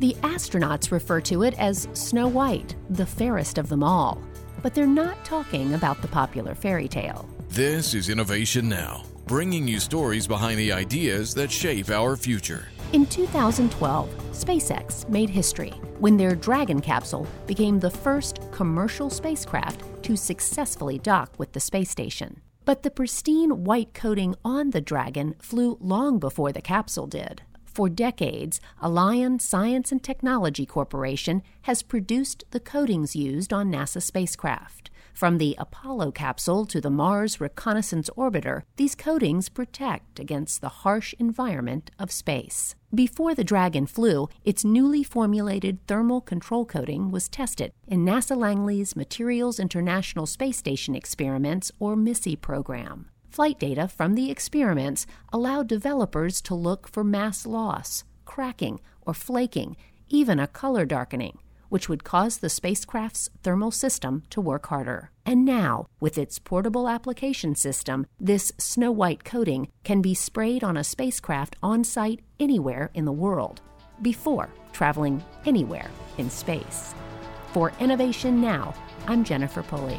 The astronauts refer to it as Snow White, the fairest of them all. But they're not talking about the popular fairy tale. This is Innovation Now, bringing you stories behind the ideas that shape our future. In 2012, SpaceX made history when their Dragon capsule became the first commercial spacecraft to successfully dock with the space station. But the pristine white coating on the Dragon flew long before the capsule did. For decades, Alion Science and Technology Corporation has produced the coatings used on NASA spacecraft. From the Apollo capsule to the Mars Reconnaissance Orbiter, these coatings protect against the harsh environment of space. Before the Dragon flew, its newly formulated thermal control coating was tested in NASA Langley's Materials International Space Station Experiments, or MISSE program. Flight data from the experiments allowed developers to look for mass loss, cracking, or flaking, even a color darkening, which would cause the spacecraft's thermal system to work harder. And now, with its portable application system, this snow white coating can be sprayed on a spacecraft on site anywhere in the world, before traveling anywhere in space. For Innovation Now, I'm Jennifer Pulley.